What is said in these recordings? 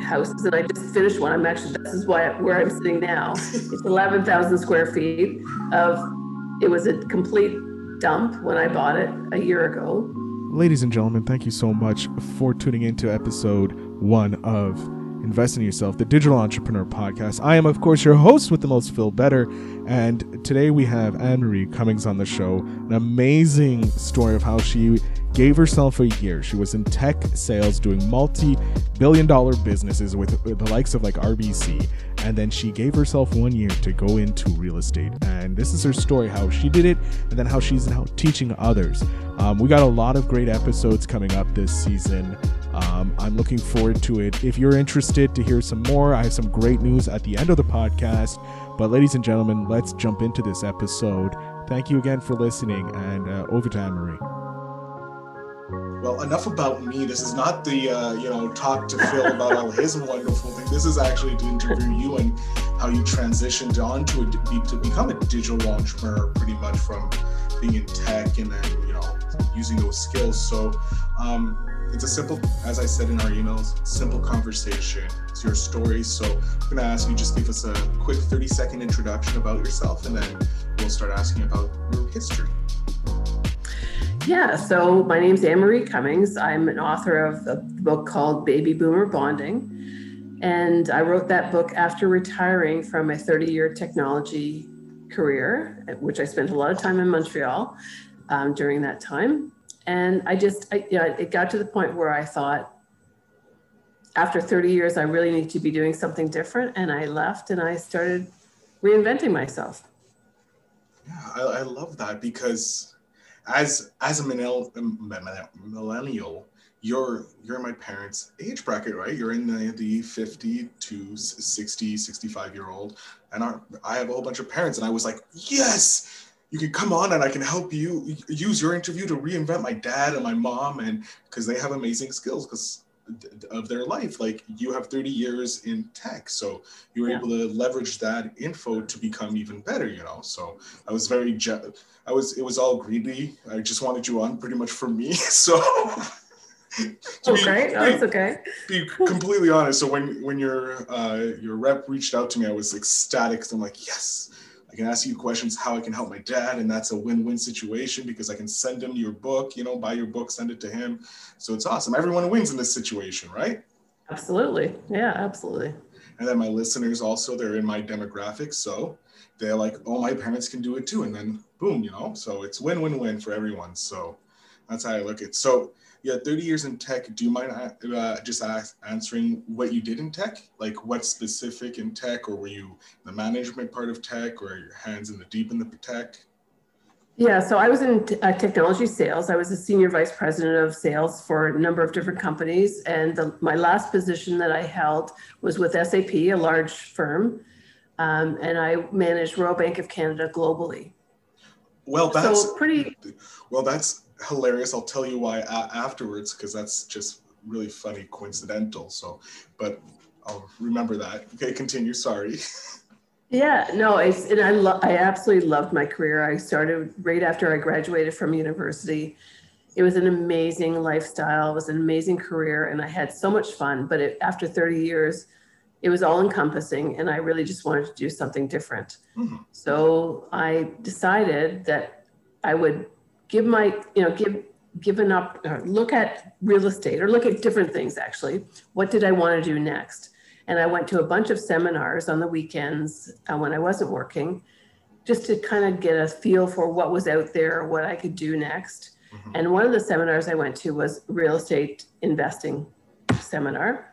houses, and I just finished one. I'm actually this is why where I'm sitting now. It's 11,000 square feet of. It was a complete dump when I bought it a year ago. Ladies and gentlemen, thank you so much for tuning into episode one of Invest in Yourself, the Digital Entrepreneur Podcast. I am, of course, your host with the most Phil Better, and today we have Anne Marie Cummings on the show. An amazing story of how she gave herself a year. She was in tech sales doing multi billion dollar businesses with, the likes of like RBC. And then she gave herself one year to go into real estate. And this is her story how she did it and then how she's now teaching others. Um, we got a lot of great episodes coming up this season. Um, I'm looking forward to it. If you're interested to hear some more, I have some great news at the end of the podcast. But, ladies and gentlemen, let's jump into this episode. Thank you again for listening, and uh, over to Anne Marie. Well, enough about me. This is not the uh, you know talk to Phil about all his wonderful things. This is actually to interview you and how you transitioned on to a, to become a digital entrepreneur, pretty much from being in tech and then you know using those skills. So um, it's a simple, as I said in our emails, simple conversation. It's your story. So I'm gonna ask you just give us a quick 30 second introduction about yourself, and then we'll start asking about your history. Yeah, so my name's Anne Marie Cummings. I'm an author of a book called Baby Boomer Bonding. And I wrote that book after retiring from a 30 year technology career, which I spent a lot of time in Montreal um, during that time. And I just, I, you know, it got to the point where I thought, after 30 years, I really need to be doing something different. And I left and I started reinventing myself. Yeah, I, I love that because as as a um, millennial, you're you're my parents' age bracket, right? You're in the, the 50 to 60, 65 year old. And our, I have a whole bunch of parents, and I was like, yes, you can come on and I can help you use your interview to reinvent my dad and my mom, and because they have amazing skills because of their life. Like you have 30 years in tech, so you were yeah. able to leverage that info to become even better. You know, so I was very. Je- I was it was all greedy. I just wanted you on pretty much for me. So okay, that's okay. Be completely honest. So when when your uh, your rep reached out to me, I was ecstatic. I'm like, yes, I can ask you questions how I can help my dad, and that's a win-win situation because I can send him your book. You know, buy your book, send it to him. So it's awesome. Everyone wins in this situation, right? Absolutely. Yeah, absolutely. And then my listeners also, they're in my demographic. So they're like, oh, my parents can do it too. And then boom, you know, so it's win win win for everyone. So that's how I look at it. So yeah, 30 years in tech. Do you mind uh, just ask, answering what you did in tech? Like what specific in tech, or were you the management part of tech, or are your hands in the deep in the tech? Yeah, so I was in t- uh, technology sales. I was a senior vice president of sales for a number of different companies. And the, my last position that I held was with SAP, a large firm um, and I managed Royal Bank of Canada globally. Well, that's so pretty. Well, that's hilarious. I'll tell you why a- afterwards because that's just really funny, coincidental. So, but I'll remember that. Okay, continue. Sorry. Yeah, no, it's and I I absolutely loved my career. I started right after I graduated from university. It was an amazing lifestyle. It was an amazing career, and I had so much fun. But it, after 30 years, it was all encompassing and i really just wanted to do something different mm-hmm. so i decided that i would give my you know give given up look at real estate or look at different things actually what did i want to do next and i went to a bunch of seminars on the weekends uh, when i wasn't working just to kind of get a feel for what was out there what i could do next mm-hmm. and one of the seminars i went to was real estate investing seminar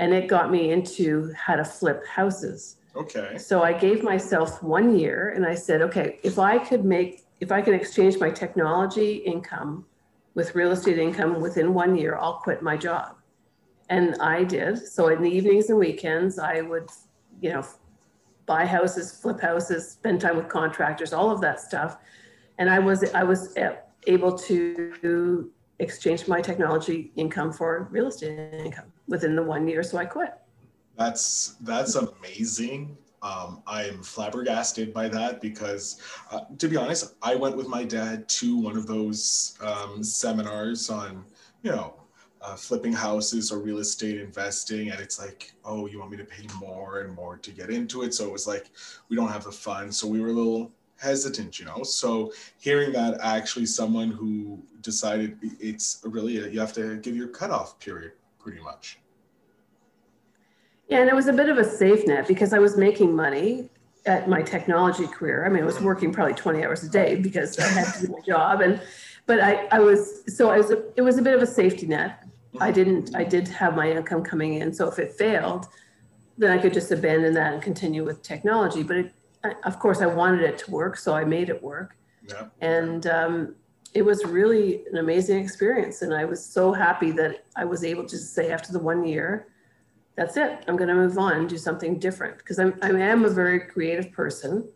and it got me into how to flip houses. Okay. So I gave myself one year and I said, okay, if I could make, if I can exchange my technology income with real estate income within one year, I'll quit my job. And I did. So in the evenings and weekends, I would, you know, buy houses, flip houses, spend time with contractors, all of that stuff. And I was, I was able to exchange my technology income for real estate income within the one year. So I quit. That's that's amazing. Um, I am flabbergasted by that because, uh, to be honest, I went with my dad to one of those um, seminars on, you know, uh, flipping houses or real estate investing and it's like oh you want me to pay more and more to get into it? So it was like we don't have the funds. So we were a little hesitant you know? So hearing that actually someone who decided it's really a, you have to give your cutoff period pretty much yeah and it was a bit of a safe net because i was making money at my technology career i mean i was working probably 20 hours a day because i had to do my job and but I, I was so I was a, it was a bit of a safety net I didn't, I did have my income coming in. So if it failed, then I could just abandon that and continue with technology. But it, I, of course, I wanted it to work, so I made it work. yeah And um, it was really an amazing experience. And I was so happy that I was able to say after the one year, that's it. I'm going to move on and do something different because I'm, I am a very creative person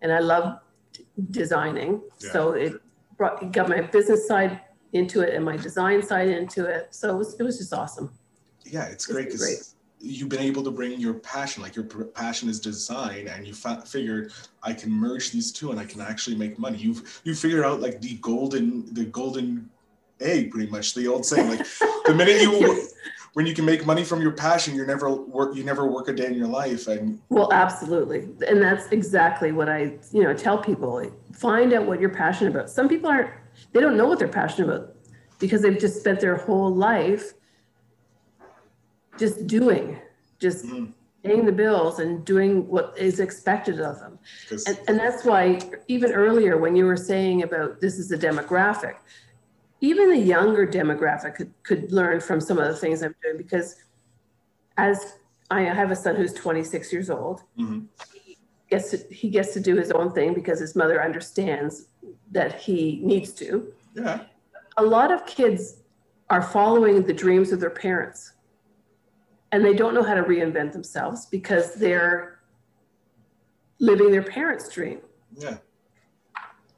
and I love d- designing. Yeah. So it brought, it got my business side into it and my design side into it. So it was, it was just awesome. yeah it's great It's because you've been able to bring your passion like your passion is design and you fa- figured i can merge these two and i can actually make money you've you figured out like the golden the golden egg pretty much the old saying like the minute you when you can make money from your passion you never work you never work a day in your life and Well, absolutely. And that's exactly what I, you know, tell people. Find out what you're passionate about. Some people aren't, they don't know what they're passionate about because they've just spent their whole life just doing, just Mhm. paying the bills and doing what is expected of them. And, and that's why even earlier when you were saying about this is a demographic, even the younger demographic could, could learn from some of the things I'm doing because as I have a son who's 26 years old, Mhm. gets to, he gets to do his own thing because his mother understands that he needs to. yeah A lot of kids are following the dreams of their parents and they don't know how to reinvent themselves because they're living their parents' dream. yeah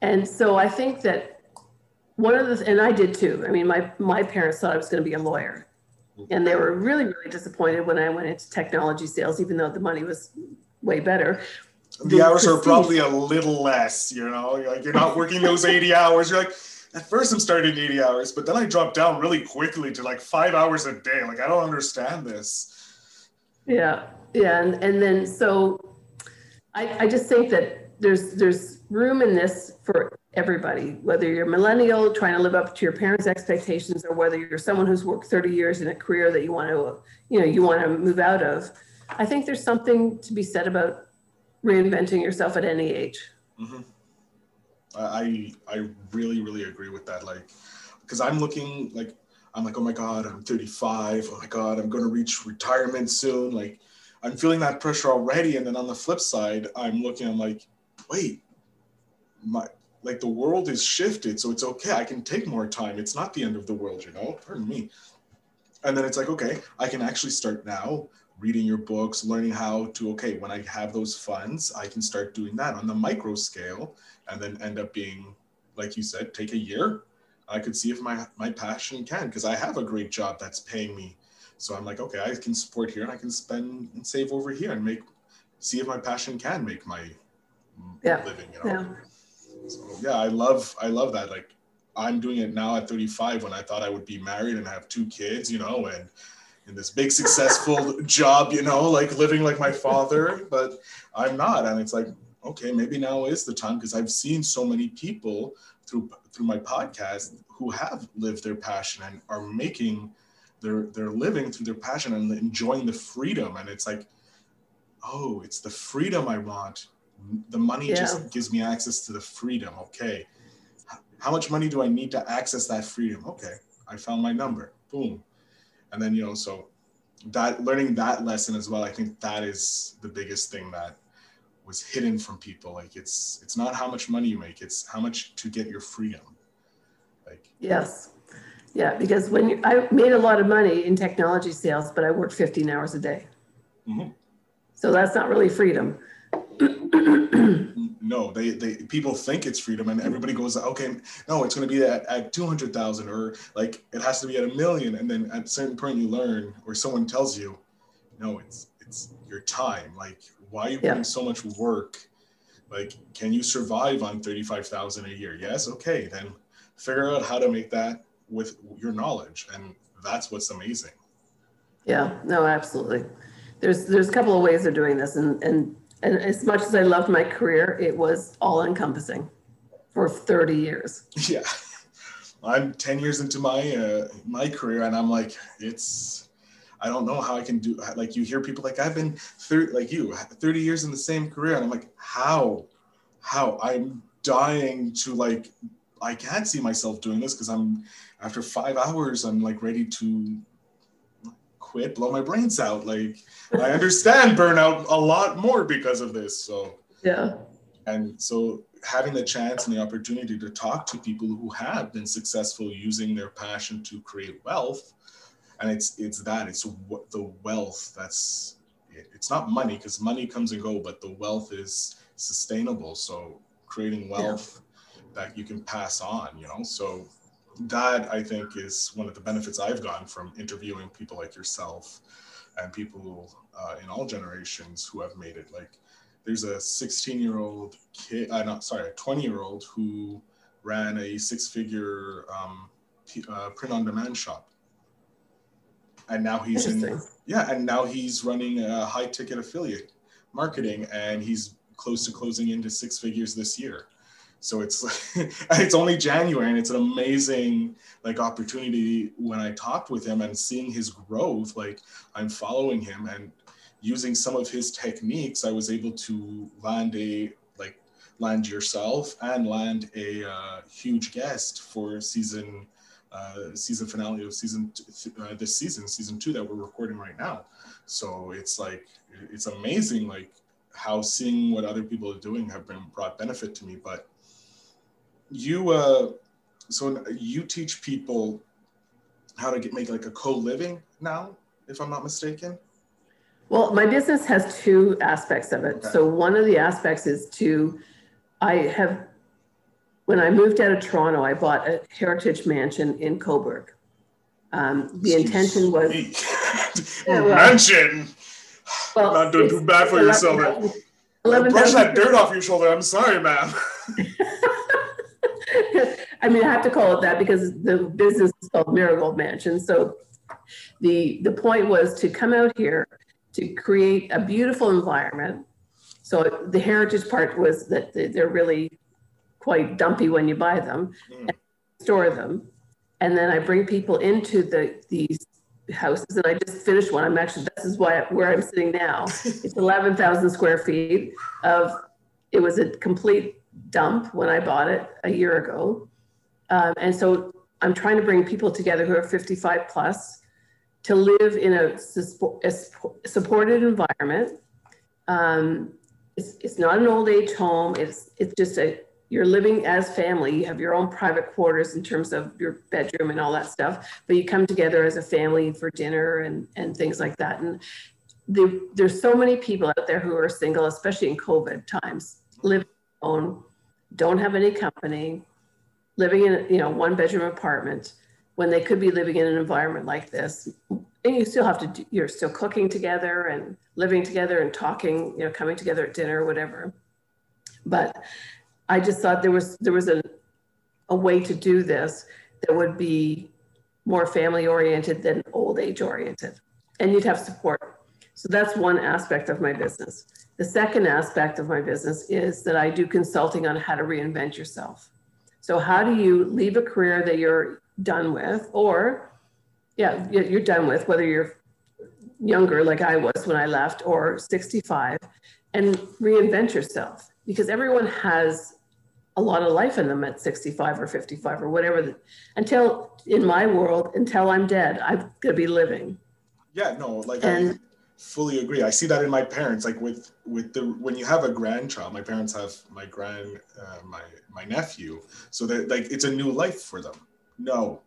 And so I think that one of the, and I did too. I mean, my, my parents thought I was going to be a lawyer. And they were really, really disappointed when I went into technology sales, even though the money was way better. the The hours are probably a little less you know You're like you're not working those 80 hours you're like at first i'm starting 80 hours but then i dropped down really quickly to like five hours a day like i don't understand this Yeah, yeah. And, and then so I, I just think that there's there's room in this for everybody, whether you're millennial trying to live up to your parents' expectations or whether you're someone who's worked 30 years in a career that you want to, you know, you want to move out of. I think there's something to be said about reinventing yourself at any age. Mm-hmm. I I really really agree with that. Like, because I'm looking like I'm like, oh my god, I'm 35. Oh my god, I'm gonna reach retirement soon. Like, I'm feeling that pressure already. And then on the flip side, I'm looking. I'm like, wait, my like the world is shifted, so it's okay. I can take more time. It's not the end of the world, you know. Pardon me. And then it's like, okay, I can actually start now reading your books, learning how to, okay, when I have those funds, I can start doing that on the micro scale and then end up being, like you said, take a year. I could see if my, my passion can, because I have a great job that's paying me. So I'm like, okay, I can support here and I can spend and save over here and make, see if my passion can make my Yeah, living, you know? Yeah. So, yeah, I love I love that. Like I'm doing it now at 35 when I thought I would be married and have two kids, you know, and in this big successful job, you know, like living like my father, but I'm not. And it's like, okay, maybe now is the time because I've seen so many people through through my podcast who have lived their passion and are making their their living through their passion and enjoying the freedom. And it's like, oh, it's the freedom I want. The money Yeah. just gives me access to the freedom. Okay. How much money do I need to access that freedom? Okay. I found my number. Boom. And then, you know, so that learning that lesson as well, I think that is the biggest thing that was hidden from people. Like it's it's not how much money you make, it's how much to get your freedom. Like Yes. Yeah, because when you, I made a lot of money in technology sales, but I worked 15 hours a day. Mhm. So that's not really freedom. No, they they people think it's freedom and everybody goes, okay, no, it's gonna be at, at 200,000 or like it has to be at a million. And then at a certain point you learn or someone tells you, no, it's it's your time. Like, why are you Yeah. putting so much work? Like, can you survive on 35,000 a year? Yes, okay, then figure out how to make that with your knowledge. And that's what's amazing. Yeah, no, absolutely. There's there's a couple of ways of doing this, and and and as much as I loved my career, it was all encompassing for 30 years. Yeah, I'm 10 years into my uh, my career, and I'm like, it's I don't know how I can do. Like you hear people like I've been 30, like you 30 years in the same career, and I'm like, how, how I'm dying to like I can't see myself doing this because I'm after five hours I'm like ready to quit, blow my brains out. Like I understand burnout a lot more because of this. So yeah. And so having the chance and the opportunity to talk to people who have been successful using their passion to create wealth, and it's it's that it's the wealth that's it's not money because money comes and go, but the wealth is sustainable. So creating wealth yeah. that you can pass on, you know. So that I think is one of the benefits I've gotten from interviewing people like yourself and people uh, in all generations who have made it. Like, there's a 16 year old kid, uh, not sorry, a 20 year old who ran a six figure um, uh, print on demand shop. And now he's in, yeah, and now he's running a high ticket affiliate marketing and he's close to closing into six figures this year. So it's it's only January and it's an amazing like opportunity when I talked with him and seeing his growth. Like I'm following him and using some of his techniques, I was able to land a like land yourself and land a uh, huge guest for season uh, season finale of season uh, this season season two that we're recording right now. So it's like it's amazing like how seeing what other people are doing have been brought benefit to me, but you uh, so you teach people how to get make like a co-living now, if I'm not mistaken. Well, my business has two aspects of it. Okay. So one of the aspects is to I have when I moved out of Toronto, I bought a heritage mansion in Cobourg. Um, the Excuse intention was yeah, well, mansion. Well, not doing too bad for 11, yourself. 11, Brush that dirt off your shoulder. I'm sorry, ma'am. I mean, I have to call it that because the business is called Marigold Mansion. So the the point was to come out here to create a beautiful environment. So the heritage part was that they're really quite dumpy when you buy them, mm. store them, and then I bring people into the these houses. And I just finished one. I'm actually this is why where I'm sitting now. It's 11,000 square feet of. It was a complete dump when I bought it a year ago. Um, and so I'm trying to bring people together who are 55 plus to live in a, a supported environment. Um, it's, it's not an old age home. It's, it's just a, you're living as family. You have your own private quarters in terms of your bedroom and all that stuff, but you come together as a family for dinner and, and things like that. And the, there's so many people out there who are single, especially in COVID times, live alone, don't have any company, living in you know one bedroom apartment when they could be living in an environment like this and you still have to do, you're still cooking together and living together and talking you know coming together at dinner or whatever. But i just thought there was there was a, a way to do this that would be more family oriented than old age oriented and you'd have support. So that's one aspect of my business the second aspect of my business is that i do consulting on how to reinvent yourself so how do you leave a career that you're done with, or yeah, you're done with, whether you're younger like I was when I left, or 65, and reinvent yourself because everyone has a lot of life in them at 65 or 55 or whatever. The, until in my world, until I'm dead, I'm gonna be living. Yeah, no, like and, I, fully agree. I see that in my parents. Like with with the when you have a grandchild, my parents have my grand uh, my my nephew, so that like it's a new life for them. No.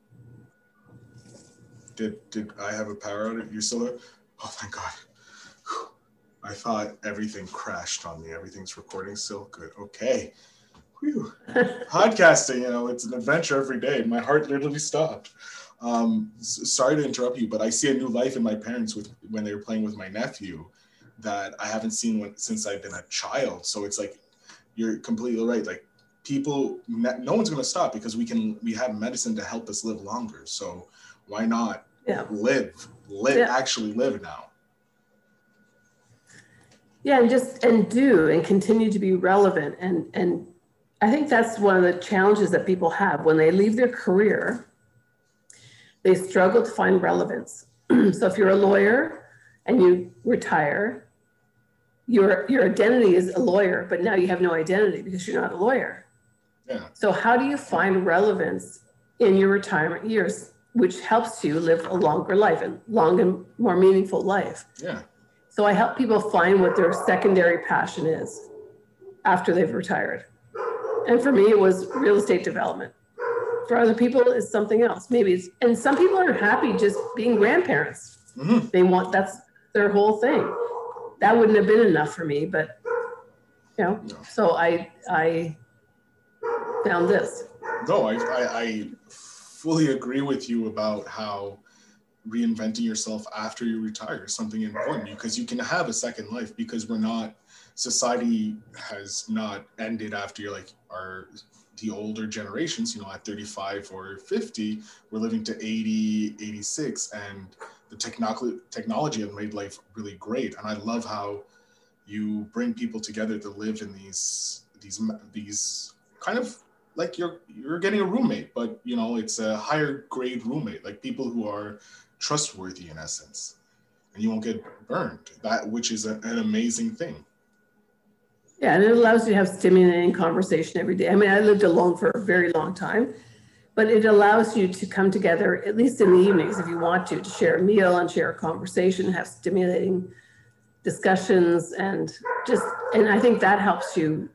Did did I have a power outage? You still there? Oh, thank God. Whew. I thought everything crashed on me. Everything's recording still. Good. Okay. Whew. Podcasting, you know, it's an adventure every day. My heart literally stopped. Um, sorry to interrupt you, but I see a new life in my parents with when they were playing with my nephew that I haven't seen when, since I've been a child. So it's like you're completely right. Like people, no one's going to stop because we can we have medicine to help us live longer. So why not Yeah. live, live, Yeah. actually live now. Yeah, and just and do and continue to be relevant and and I think that's one of the challenges that people have when they leave their career. They struggle to find relevance. so if you're a lawyer and you retire, your your identity is a lawyer, but now you have no identity because you're not a lawyer. Yeah. So how do you find relevance in your retirement years, which helps you live a longer life and long and more meaningful life? Yeah. So I help people find what their secondary passion is after they've retired. And for me, it was real estate development. For other people, it's something else. Maybe it's, and some people are happy just being grandparents. Mhm. They want, that's their whole thing. That wouldn't have been enough for me, but, you know, No. so I, I found this. No, I, I, I fully agree with you about how reinventing yourself after you retire is something important because you can have a second life because we're not society has not ended after you're like our the older generations you know at 35 or 50 we're living to 80 86 and the technology technology has made life really great. And i love how you bring people together to live in these these these kind of like you're you're getting a roommate but you know it's a higher grade roommate like people who are trustworthy in essence. And you won't get burned. That which is a, an amazing thing Yeah, and it allows you to have stimulating conversation every day. I mean, I lived alone for a very long time, but it allows you to come together, at least in the evenings, if you want to, to share a meal and share a conversation, have stimulating discussions, and just, and I think that helps you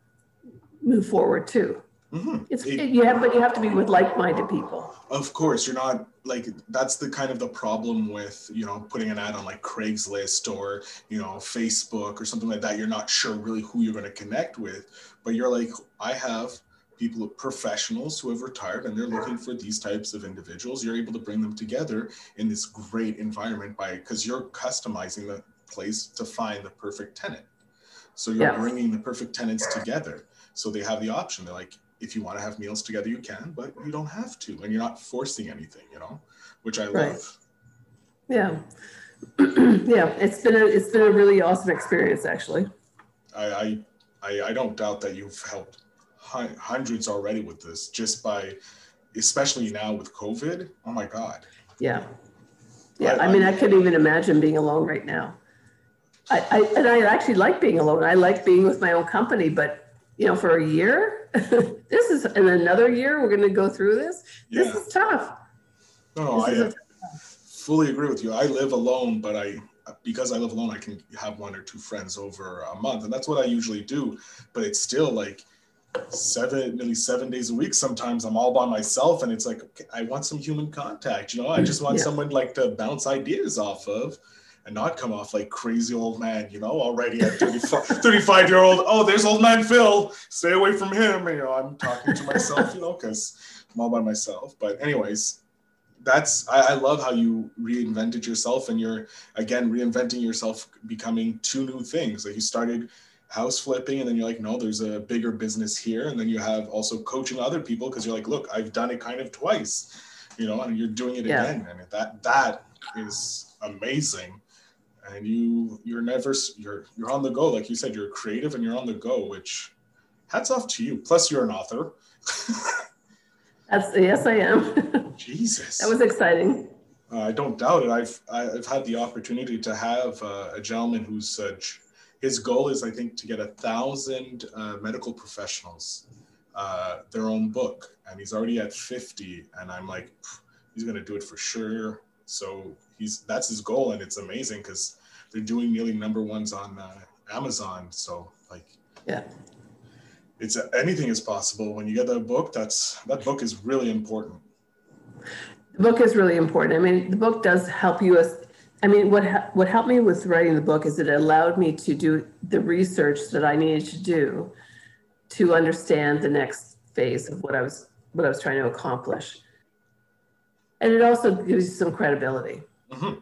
move forward too. Mhm. It's It- it, you have, but you have to be with like-minded people. of course you're not like that's the kind of the problem with you know putting an ad on like craigslist or you know facebook or something like that. You're not sure really who you're going to connect with but you're like i have people professionals who have retired and they're looking for these types of individuals. You're able to bring them together in this great environment by because you're customizing the place to find the perfect tenant. So you're Yeah. bringing the perfect tenants together. So they have the option. They're like if you want to have meals together, you can, but you don't have to, and you're not forcing anything, you know, which I love. Right. Yeah, yeah. It's been a it's been a really awesome experience, actually. I, I, I, I don't doubt that you've helped hundreds already with this, just by, especially now with COVID. Oh my God. Yeah. Yeah. I- I mean, I couldn't even imagine being alone right now. I, I and I actually like being alone. I like being with my own company, but you know, for a year, this is in another year we're going to go through this. This Yeah. is tough. No, no, I This is uh, fully agree with you. I live alone, but I, because I live alone, I can have one or two friends over a month, and that's what I usually do. But it's still like seven, nearly seven days a week. Sometimes I'm all by myself, and it's like I want some human contact. You know, I just want Yeah. someone like to bounce ideas off of. And not come off like crazy old man, you know, already at 35, 35 year old. Oh, there's old man Phil. Stay away from him. You know, I'm talking to myself, you know, because I'm all by myself. But, anyways, that's I, I love how you reinvented yourself and you're again reinventing yourself becoming two new things. Like you started house flipping and then you're like no there's a bigger business here. And then you have also coaching other people because you're like look i've done it kind of twice you know and you're doing it Yeah. again. And that that is amazing. And you you're never you're you're on the go. Like you said you're creative and you're on the go which hats off to you. Plus you're an author That's yes, I am. jesus that was exciting. Uh, I don't doubt it. I've I've had the opportunity to have uh, a gentleman who's uh, his goal is I think to get a thousand uh, medical professionals uh, their own book, and he's already at fifty, and I'm like, he's gonna do it for sure. So he's that's his goal, and it's amazing because they're doing nearly number ones on uh, Amazon. So like, Yeah. It's anything is possible when you get that book. That's that book is really important. The book is really important. I mean, the book does help you. As, I mean, what what helped me with writing the book is it allowed me to do the research that I needed to do to understand the next phase of what I was what I was trying to accomplish. And it also gives you some credibility. hmm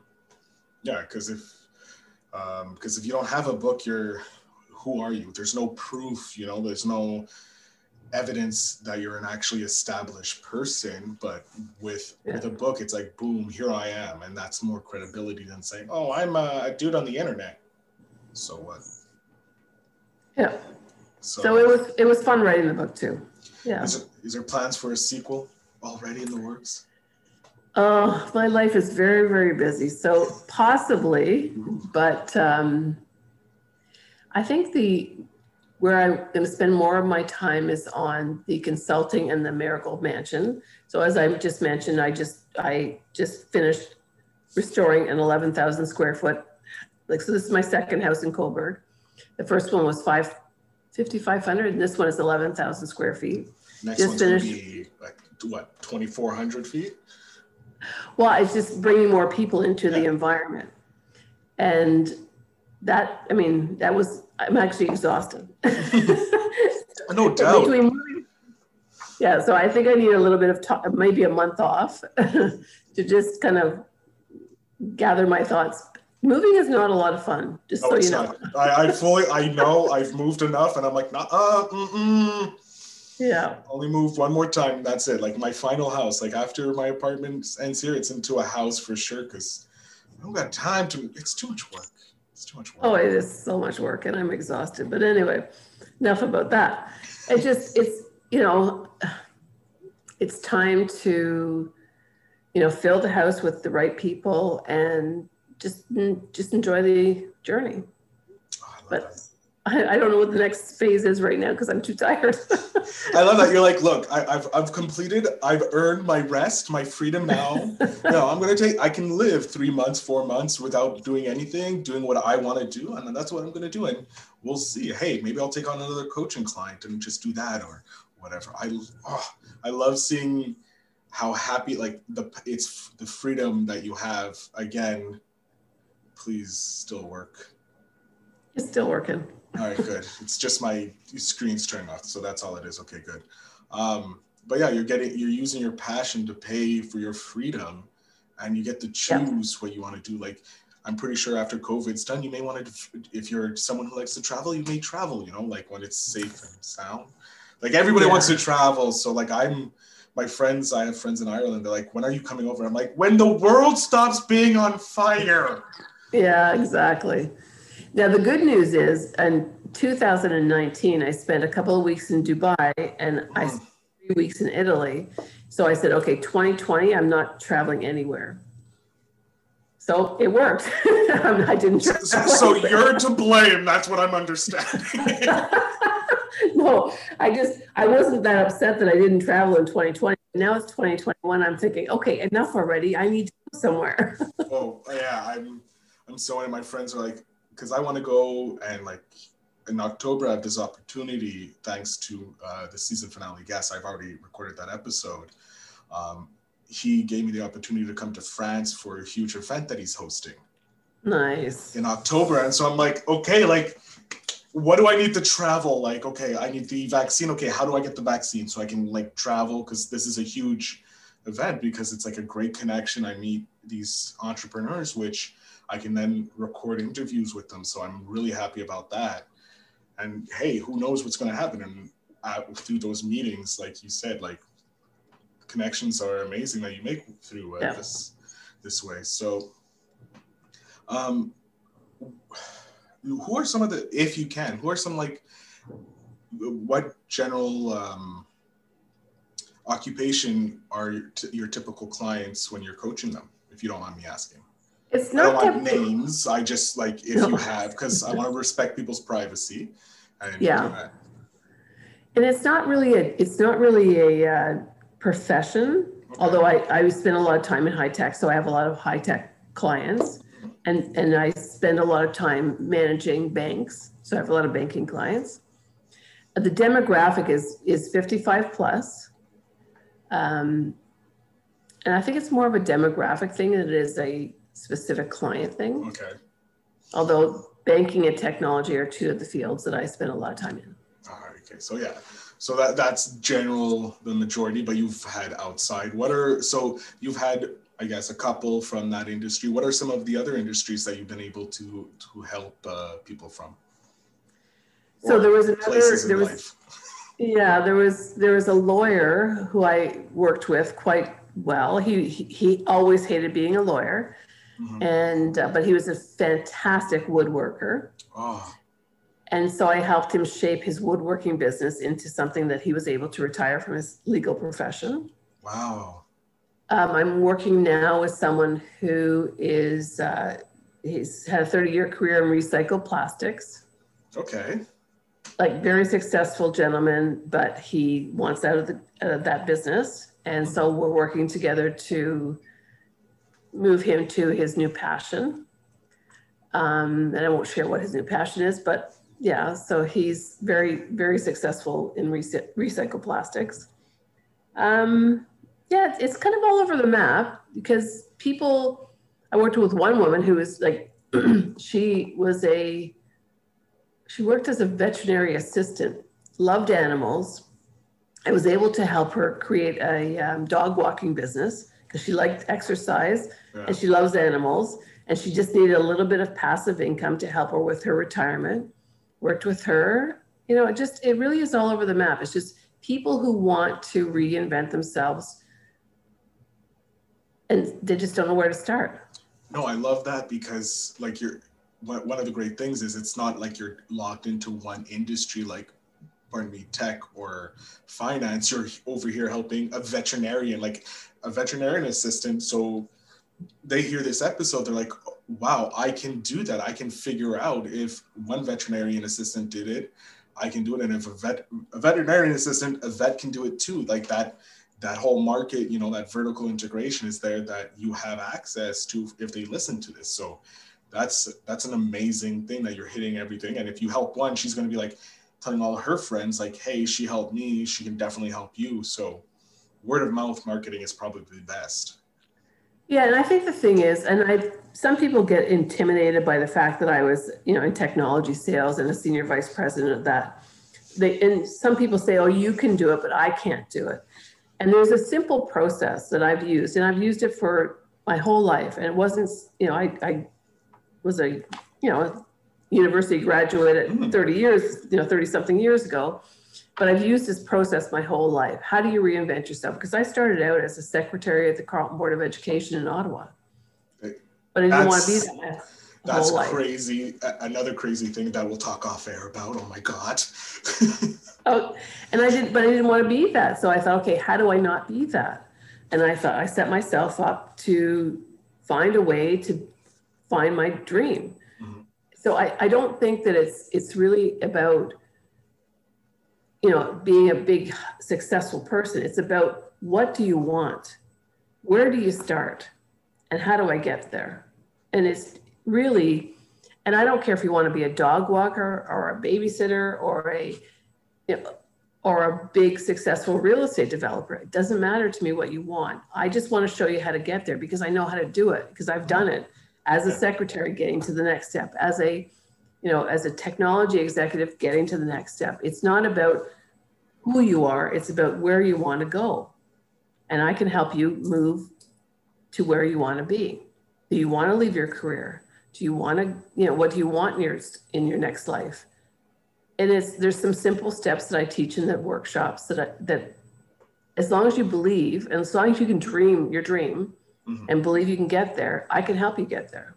Yeah, because if um because if you don't have a book, you're who are you? There's no proof. You know, there's no evidence that you're an actually established person but with Yeah. with a book it's like boom here i am and that's more credibility than saying oh i'm a, a dude on the internet so what Yeah. so, So it was it was fun writing the book too. Yeah. is, there, is there plans for a sequel already in the works Oh, my life is very, very busy. So possibly, but um, I think the where I'm going to spend more of my time is on the consulting and the Marigold Mansion. So as I just mentioned, I just I just finished restoring an 11,000 square foot. Like so, this is my second house in Cobourg. The first one was five. 5,500, and this one is 11,000 square feet. next Just one's gonna be like what 2400 feet Well, it's just bringing more people into the environment. And that, I mean, that was, I'm actually exhausted. no doubt Between Yeah, so I think I need a little bit of time, maybe a month off to just kind of gather my thoughts. Moving is not a lot of fun, just no, so you know. not. I, I fully i know i've moved enough and i'm like nah, uh, mm-mm. Yeah, only moved one more time. That's it. Like my final house. Like after my apartment ends here, it's into a house for sure. Because I don't got time to. It's too much work. It's too much oh, work. oh, it is so much work and I'm exhausted. But anyway, enough about that. It just, it's, you know, it's time to, you know, fill the house with the right people and just, just enjoy the journey. Oh, I love but- that. I, I don't know what the next phase is right now because I'm too tired. I love that. You're like, look, I, I've I've completed. I've earned my rest, my freedom now. no, I'm gonna take. I can live three months, four months without doing anything, doing what I want to do, and that's what I'm gonna do. And we'll see. Hey, maybe I'll take on another coaching client and just do that or whatever. I oh, I love seeing how happy like the it's the freedom that you have. Again, please still work. it's still working. All right, good. It's just my screen's turning off, so that's all it is. Okay, good. Um, but yeah, you're getting you're using your passion to pay for your freedom, and you get to Yeah. choose what you want to do. Like I'm pretty sure after COVID's done, you may want to. If you're someone who likes to travel, you may travel. You know, like when it's safe and sound. Like everybody Yeah. wants to travel, so like I'm. My friends, I have friends in Ireland. They're like, "When are you coming over?" I'm like, "When the world stops being on fire." Yeah, exactly. Now, the good news is in 2019, I spent a couple of weeks in Dubai and I Mm. spent three weeks in Italy. So I said, okay, 2020, I'm not traveling anywhere. So it worked. I didn't So, so you're to blame. That's what I'm understanding. no, I just I wasn't that upset that I didn't travel in 2020. Now it's 2021. I'm thinking, okay, enough already. I need to go somewhere. oh yeah, I'm I'm so. My friends are like, because I want to go and like in October I have this opportunity thanks to uh, the season finale guest. I've already recorded that episode. Um, he gave me the opportunity to come to France for a huge event that he's hosting nice. in October, and so I'm like, okay, like. What do I need to travel? Like, okay, I need the vaccine. Okay, how do I get the vaccine so I can like travel? Because this is a huge event because it's like a great connection. I meet these entrepreneurs, which I can then record interviews with them. So I'm really happy about that. And hey, who knows what's going to happen? And uh, through those meetings, like you said, like connections are amazing that you make through uh, Yeah. this this way. So, um, who are some of the, if you can, who are some like, what general um, occupation are your, t- your typical clients when you're coaching them? If you don't mind me asking. It's I don't not want names. I just like if No. you have, because I want to respect people's privacy. And Yeah. And it's not really a, it's not really a uh, profession, okay. although I, I spend a lot of time in high tech, so I have a lot of high tech clients. And, and I spend a lot of time managing banks, so I have a lot of banking clients. The demographic is, is 55 plus. Um, and I think it's more of a demographic thing than it is a specific client thing, okay. although banking and technology are two of the fields that I spend a lot of time in. All right. Okay. So yeah. So that that's general the majority, but you've had outside. What are so you've had I guess a couple from that industry. What are some of the other industries that you've been able to to help uh, people from? So Or there was another, there was life. Yeah, there was there was a lawyer who I worked with quite well. He he, he always hated being a lawyer, mm-hmm. and uh, but he was a fantastic woodworker. Oh. And so I helped him shape his woodworking business into something that he was able to retire from his legal profession. Wow. Um, I'm working now with someone who is uh, he's had a 30 year career in recycled plastics. Okay. Like very successful gentleman, but he wants out of the, uh, that business, and so we're working together to move him to his new passion. Um, and I won't share what his new passion is, but yeah, so he's very, very successful in recy- recycled plastics. Um, yeah, it's, it's kind of all over the map because people, I worked with one woman who was like, she was a, she worked as a veterinary assistant, loved animals. I was able to help her create a um, dog walking business because she liked exercise yeah. and she loves animals. And she just needed a little bit of passive income to help her with her retirement worked with her. You know, it just, it really is all over the map. It's just people who want to reinvent themselves and they just don't know where to start. No, I love that because like you're, one of the great things is it's not like you're locked into one industry like pardon me tech or finance you're over here helping a veterinarian like a veterinarian assistant so they hear this episode they're like wow, I can do that. I can figure out if one veterinarian assistant did it, I can do it. And if a vet, a veterinarian assistant, a vet can do it too. Like that, that whole market, you know, that vertical integration is there that you have access to if they listen to this. So that's that's an amazing thing that you're hitting everything. And if you help one, she's going to be like telling all her friends, like, hey, she helped me. She can definitely help you. So word of mouth marketing is probably the best. Yeah, and I think the thing is, and I some people get intimidated by the fact that I was, you know, in technology sales and a senior vice president of that. They and some people say, "Oh, you can do it, but I can't do it." And there's a simple process that I've used, and I've used it for my whole life. And it wasn't, you know, I, I was a, you know, university graduate at mm-hmm. 30 years, you know, 30 something years ago but I've used this process my whole life. How do you reinvent yourself? Because I started out as a secretary at the Carleton Board of Education in Ottawa, but I didn't want to be that. That's crazy. Another crazy thing that we'll talk off air about. Oh my god. oh, and I didn't, but I didn't want to be that. So I thought, okay, how do I not be that? And I thought I set myself up to find a way to find my dream. Mm-hmm. So I, I don't think that it's it's really about you know, being a big successful person. It's about what do you want? Where do you start? And how do I get there? And it's really, and I don't care if you want to be a dog walker or a babysitter or a, you know, or a big successful real estate developer. It doesn't matter to me what you want. I just want to show you how to get there because I know how to do it because I've done it as a secretary getting to the next step, as a you know, as a technology executive getting to the next step. It's not about who you are, it's about where you want to go. And I can help you move to where you want to be. Do you want to leave your career? Do you want to, you know, what do you want in your in your next life? And it's there's some simple steps that I teach in the workshops that I, that as long as you believe and as long as you can dream your dream mm-hmm. and believe you can get there, I can help you get there.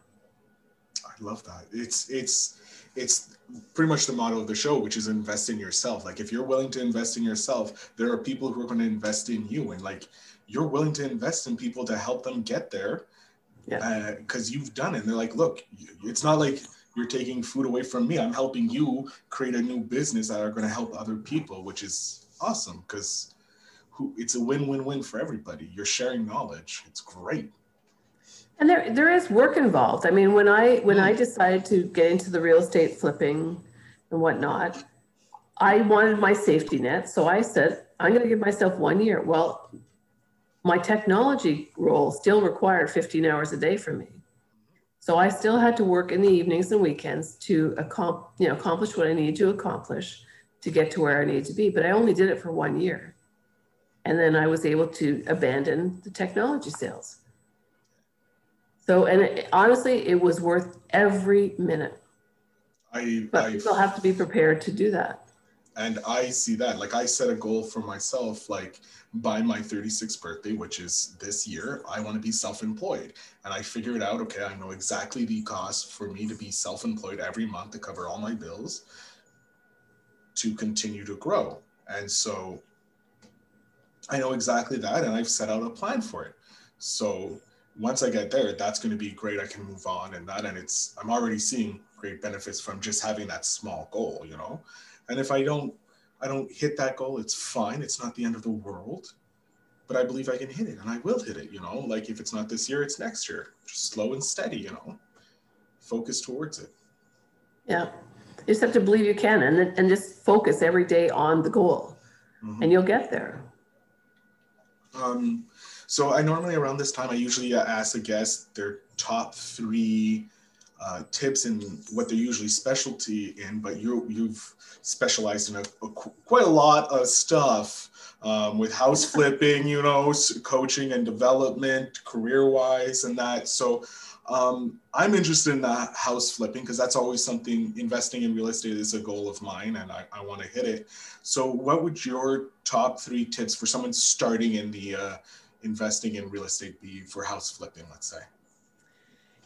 I love that. It's it's it's pretty much the motto of the show, which is invest in yourself. Like if you're willing to invest in yourself, there are people who are going to invest in you, and like you're willing to invest in people to help them get there, yeah. Because uh, you've done it. And they're like, look, it's not like you're taking food away from me. I'm helping you create a new business that are going to help other people, which is awesome because it's a win-win-win for everybody. You're sharing knowledge. It's great. And there, there is work involved. I mean, when I when I mm. decided to get into the real estate flipping and whatnot, I wanted my safety net. So I said, I'm going to give myself one year. Well, my technology role still required 15 hours a day for me. So I still had to work in the evenings and weekends to accom- you know, accomplish what I needed to accomplish to get to where I needed to be. But I only did it for one year. And then I was able to abandon the technology sales. So, and it, honestly, it was worth every minute. I, but I, people have to be prepared to do that. and I see that. Like I set a goal for myself, like by my 36th birthday, which is this year, I want to be self-employed. And I figured out, okay, I know exactly the cost for me to be self-employed every month to cover all my bills to continue to grow. And so I know exactly that and I've set out a plan for it. So once I get there, that's going to be great. I can move on and that, and it's, I'm already seeing great benefits from just having that small goal, you know? And if I don't, I don't hit that goal, it's fine. It's not the end of the world, but I believe I can hit it and I will hit it, you know? Like if it's not this year, it's next year. Just slow and steady, you know? Focus towards it. Yeah. You just have to believe you can and, and just focus every day on the goal mm-hmm. and you'll get there. Um, so I normally around this time I usually uh, ask the guests their top three uh, tips and what they're usually specialty in, but you you've specialized in a, a, quite a lot of stuff um, with house flipping, you know, coaching and development, career wise, and that. So um, I'm interested in the house flipping because that's always something. Investing in real estate is a goal of mine, and I, I want to hit it. So, what would your top three tips for someone starting in the uh, investing in real estate be for house flipping, let's say?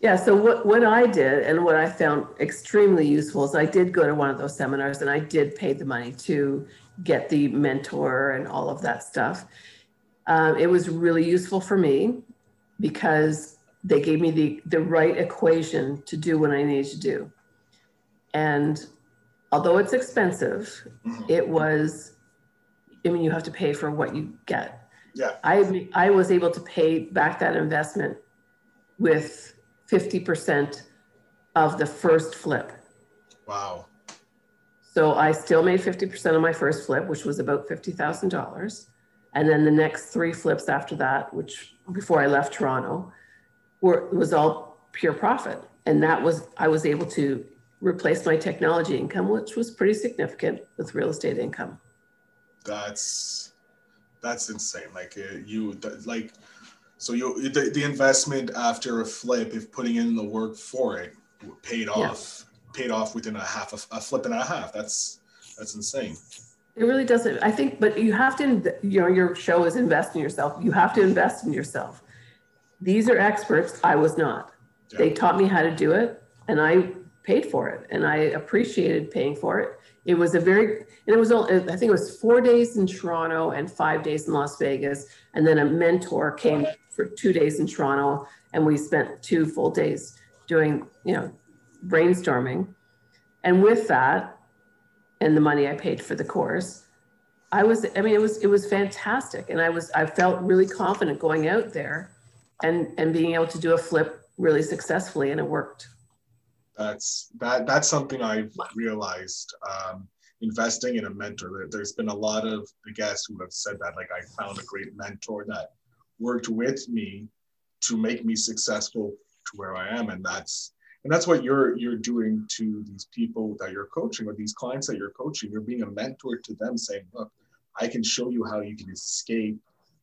Yeah, so what, what I did and what I found extremely useful is I did go to one of those seminars and I did pay the money to get the mentor and all of that stuff. Um, it was really useful for me because they gave me the, the right equation to do what I needed to do. And although it's expensive, mm-hmm. it was, I mean, you have to pay for what you get. Yeah. I I was able to pay back that investment with 50% of the first flip. Wow. So I still made 50% of my first flip, which was about $50,000. And then the next three flips after that, which before I left Toronto, were was all pure profit. And that was I was able to replace my technology income, which was pretty significant with real estate income. That's that's insane. Like uh, you, like, so you the, the investment after a flip, if putting in the work for it, paid off, yeah. paid off within a half a, a flip and a half. That's that's insane. It really doesn't. I think, but you have to. You know, your show is invest in yourself. You have to invest in yourself. These are experts. I was not. Yeah. They taught me how to do it, and I paid for it, and I appreciated paying for it. It was a very and it was all, i think it was four days in toronto and five days in las vegas and then a mentor came for two days in toronto and we spent two full days doing you know brainstorming. And with that and the money i paid for the course i was i mean it was it was fantastic and i was i felt really confident going out there and and being able to do a flip really successfully and it worked that's that that's something I've realized. Um, investing in a mentor. There's been a lot of the guests who have said that. Like I found a great mentor that worked with me to make me successful to where I am, and that's and that's what you're you're doing to these people that you're coaching or these clients that you're coaching. You're being a mentor to them, saying, "Look, I can show you how you can escape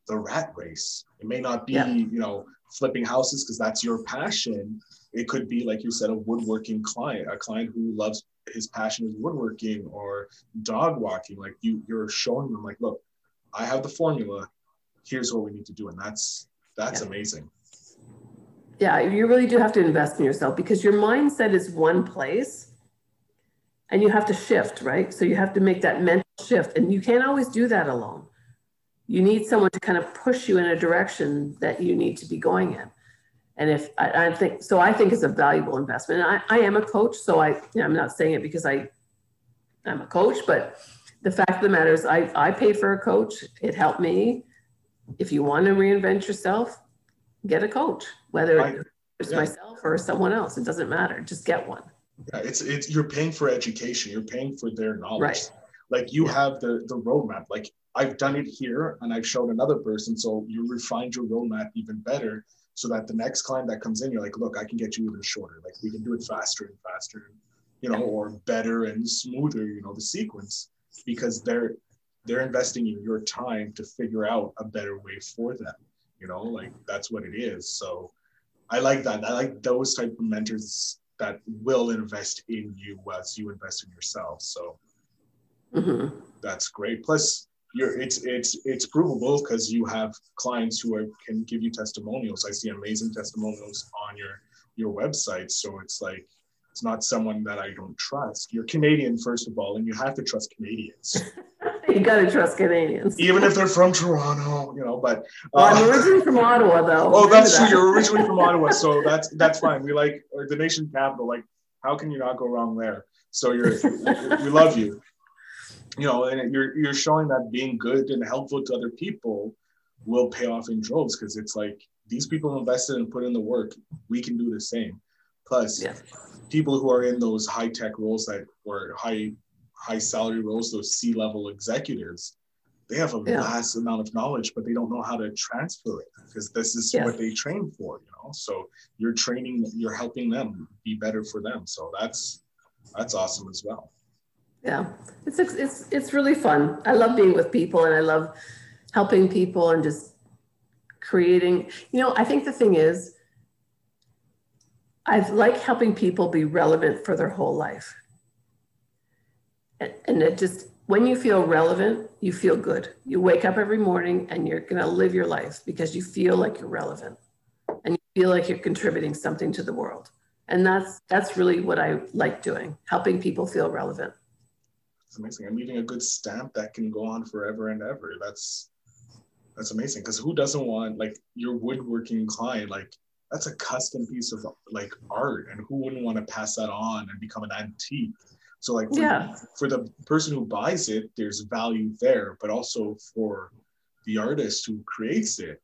the rat race. It may not be, yeah. you know, flipping houses because that's your passion, it could be, like you said, a woodworking client, a client who loves his passion is woodworking or dog walking. Like you, you're showing them, like, look, I have the formula. Here's what we need to do, and that's that's yeah. amazing. Yeah, you really do have to invest in yourself because your mindset is one place, and you have to shift, right? So you have to make that mental shift, and you can't always do that alone. You need someone to kind of push you in a direction that you need to be going in. And if I, I, think so, I think it's a valuable investment. And I, I am a coach, so I, you know, I'm not saying it because I, I'm a coach, but the fact of the matter is, I, I paid for a coach. It helped me. If you want to reinvent yourself, get a coach, whether I, it's yeah. myself or someone else. It doesn't matter. Just get one. Yeah, it's it's you're paying for education. You're paying for their knowledge. Right. Like you yeah. have the the roadmap. Like I've done it here, and I've shown another person. So you refined your roadmap even better so that the next client that comes in, you're like, look, I can get you even shorter. Like we can do it faster and faster, you know, or better and smoother, you know, the sequence because they're they're investing in your time to figure out a better way for them. You know, like that's what it is. So I like that. I like those type of mentors that will invest in you as you invest in yourself. So Mm-hmm. That's great. Plus, you're it's it's it's provable because you have clients who are, can give you testimonials. I see amazing testimonials on your your website. So it's like it's not someone that I don't trust. You're Canadian, first of all, and you have to trust Canadians. you got to trust Canadians, even if they're from Toronto, you know. But uh, well, I'm originally from Ottawa, though. Oh, that's true. You're originally from Ottawa, so that's that's fine. We like the nation capital. Like, how can you not go wrong there? So you're we love you. You know, and you're you're showing that being good and helpful to other people will pay off in droves because it's like these people invested and put in the work. We can do the same. Plus, yeah. people who are in those high tech roles that were high high salary roles, those C level executives, they have a yeah. vast amount of knowledge, but they don't know how to transfer it because this is yeah. what they train for, you know. So you're training, you're helping them be better for them. So that's that's awesome as well. Yeah, it's it's it's really fun. I love being with people, and I love helping people and just creating. You know, I think the thing is, I like helping people be relevant for their whole life, and, it just when you feel relevant, you feel good. You wake up every morning and you're going to live your life because you feel like you're relevant and you feel like you're contributing something to the world and that's that's really what i like doing helping people feel relevant it's amazing. I'm leaving a good stamp that can go on forever and ever. That's that's amazing. Because who doesn't want like your woodworking client like that's a custom piece of like art and who wouldn't want to pass that on and become an antique? So like for, yeah. for the person who buys it there's value there but also for the artist who creates it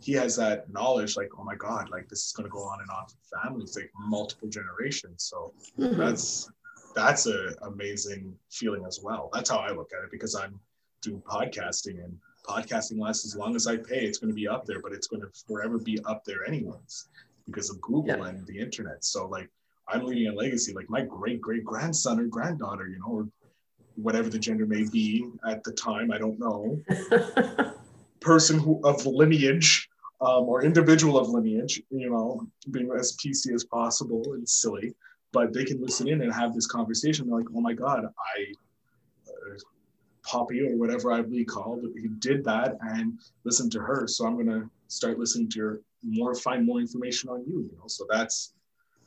he has that knowledge like oh my god like this is going to go on and on for families like multiple generations. So mm-hmm. that's that's a amazing feeling as well. That's how i look at it because i'm doing podcasting and podcasting lasts as long as i pay. It's going to be up there but it's going to forever be up there anyways because of google yeah. and the internet. So like i'm leaving a legacy. Like my great great grandson or granddaughter you know or whatever the gender may be at the time i don't know. Person who of lineage um, or individual of lineage, you know, being as PC as possible and silly, but they can listen in and have this conversation. They're like, oh my God, I, uh, Poppy or whatever I be called, he did that and listen to her. So I'm going to start listening to your more, find more information on you, you know, so that's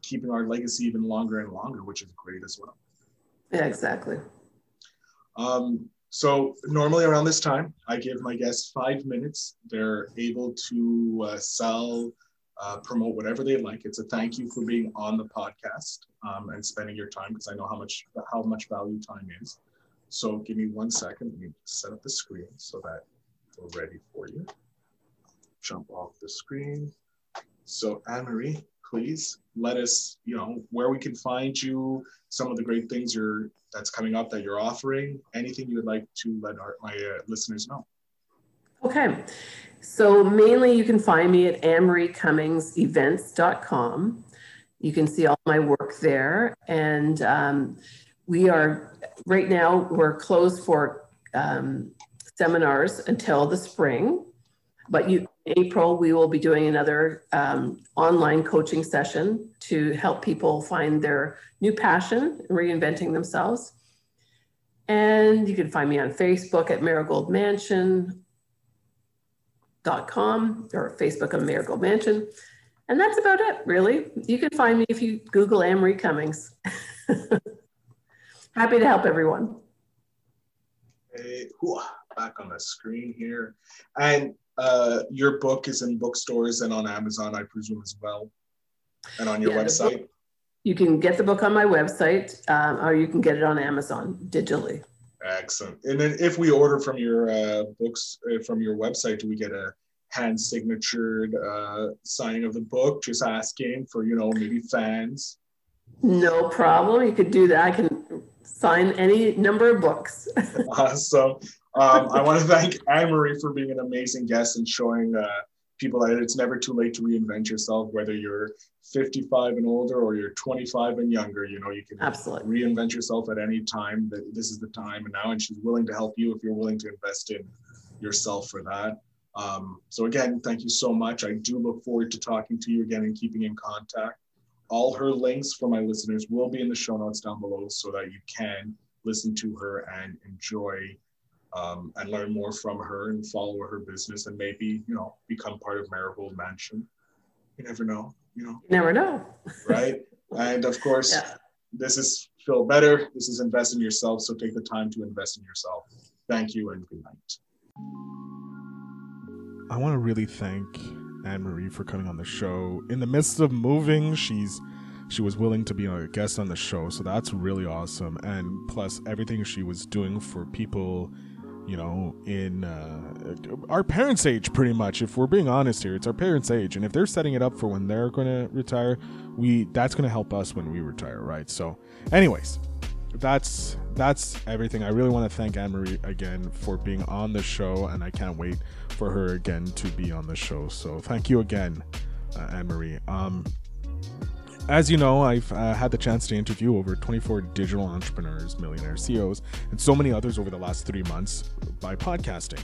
keeping our legacy even longer and longer, which is great as well. Yeah, exactly. Um, so normally around this time, I give my guests five minutes. They're able to uh, sell, uh, promote whatever they like. It's a thank you for being on the podcast um, and spending your time because I know how much how much value time is. So give me one second. Let me set up the screen so that we're ready for you. Jump off the screen. So Anne Marie, please let us, you know, where we can find you, some of the great things you're that's coming up that you're offering, anything you would like to let our, my uh, listeners know. Okay. So mainly you can find me at anne-marie-cummings-events.com. You can see all my work there. And um, we are, right now, we're closed for um, seminars until the spring. But you, April, we will be doing another um, online coaching session to help people find their new passion reinventing themselves. And you can find me on Facebook at marigoldmansion.com or Facebook on Marigold Mansion. And that's about it, really. You can find me if you Google Anne-Marie Cummings. Happy to help everyone. Hey, back on the screen here. And uh, your book is in bookstores and on Amazon, I presume, as well, and on your yeah, website. You can get the book on my website, um, or you can get it on Amazon digitally. Excellent. And then, if we order from your uh, books uh, from your website, do we get a hand signatured uh, signing of the book? Just asking for you know maybe fans. No problem. You could do that. I can sign any number of books. awesome. Um, I want to thank Anne Marie for being an amazing guest and showing uh, people that it's never too late to reinvent yourself, whether you're 55 and older or you're 25 and younger. You know, you can absolutely reinvent yourself at any time. That this is the time and now, and she's willing to help you if you're willing to invest in yourself for that. Um, so again, thank you so much. I do look forward to talking to you again and keeping in contact. All her links for my listeners will be in the show notes down below so that you can listen to her and enjoy um, and learn more from her and follow her business and maybe you know become part of Marigold Mansion. You never know, you know. You never know. right? And of course, Yeah. this is Phil Better. This is invest in yourself. So take the time to invest in yourself. Thank you and good night. I want to really thank Anne Marie for coming on the show. In the midst of moving, she's she was willing to be a guest on the show, so that's really awesome. And plus, everything she was doing for people, you know, in uh, our parents' age, pretty much. If we're being honest here, it's our parents' age, and if they're setting it up for when they're going to retire, we that's going to help us when we retire, right? So, anyways, that's that's everything. I really want to thank Anne Marie again for being on the show, and I can't wait for her again to be on the show. So thank you again, uh, Anne Marie. Um, as you know, I've uh, had the chance to interview over 24 digital entrepreneurs, millionaires, CEOs, and so many others over the last three months by podcasting.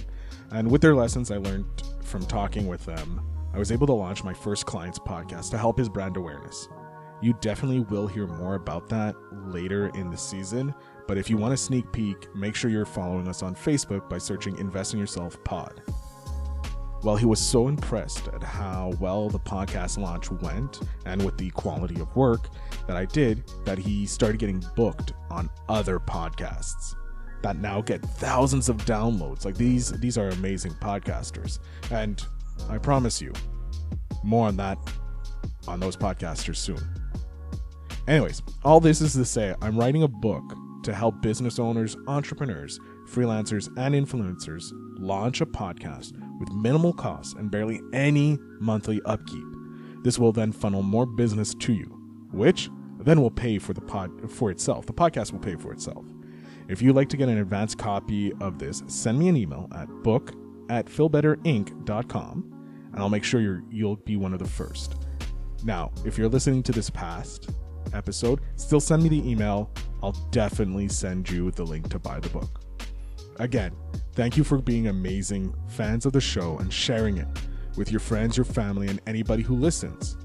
And with their lessons I learned from talking with them, I was able to launch my first client's podcast to help his brand awareness. You definitely will hear more about that later in the season, but if you want a sneak peek, make sure you're following us on Facebook by searching Invest in Yourself Pod. Well, he was so impressed at how well the podcast launch went and with the quality of work that I did that he started getting booked on other podcasts that now get thousands of downloads. Like these these are amazing podcasters. And I promise you, more on that on those podcasters soon. Anyways, all this is to say, I'm writing a book to help business owners, entrepreneurs, freelancers, and influencers launch a podcast with minimal costs and barely any monthly upkeep. This will then funnel more business to you, which then will pay for the pod for itself. The podcast will pay for itself. If you'd like to get an advanced copy of this, send me an email at book at philbetterinc.com and I'll make sure you're, you'll be one of the first. Now, if you're listening to this past episode, still send me the email. I'll definitely send you the link to buy the book. Again, thank you for being amazing fans of the show and sharing it with your friends, your family, and anybody who listens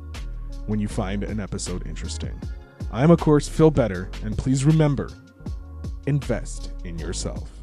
when you find an episode interesting. I'm, of course, Phil Better, and please remember invest in yourself.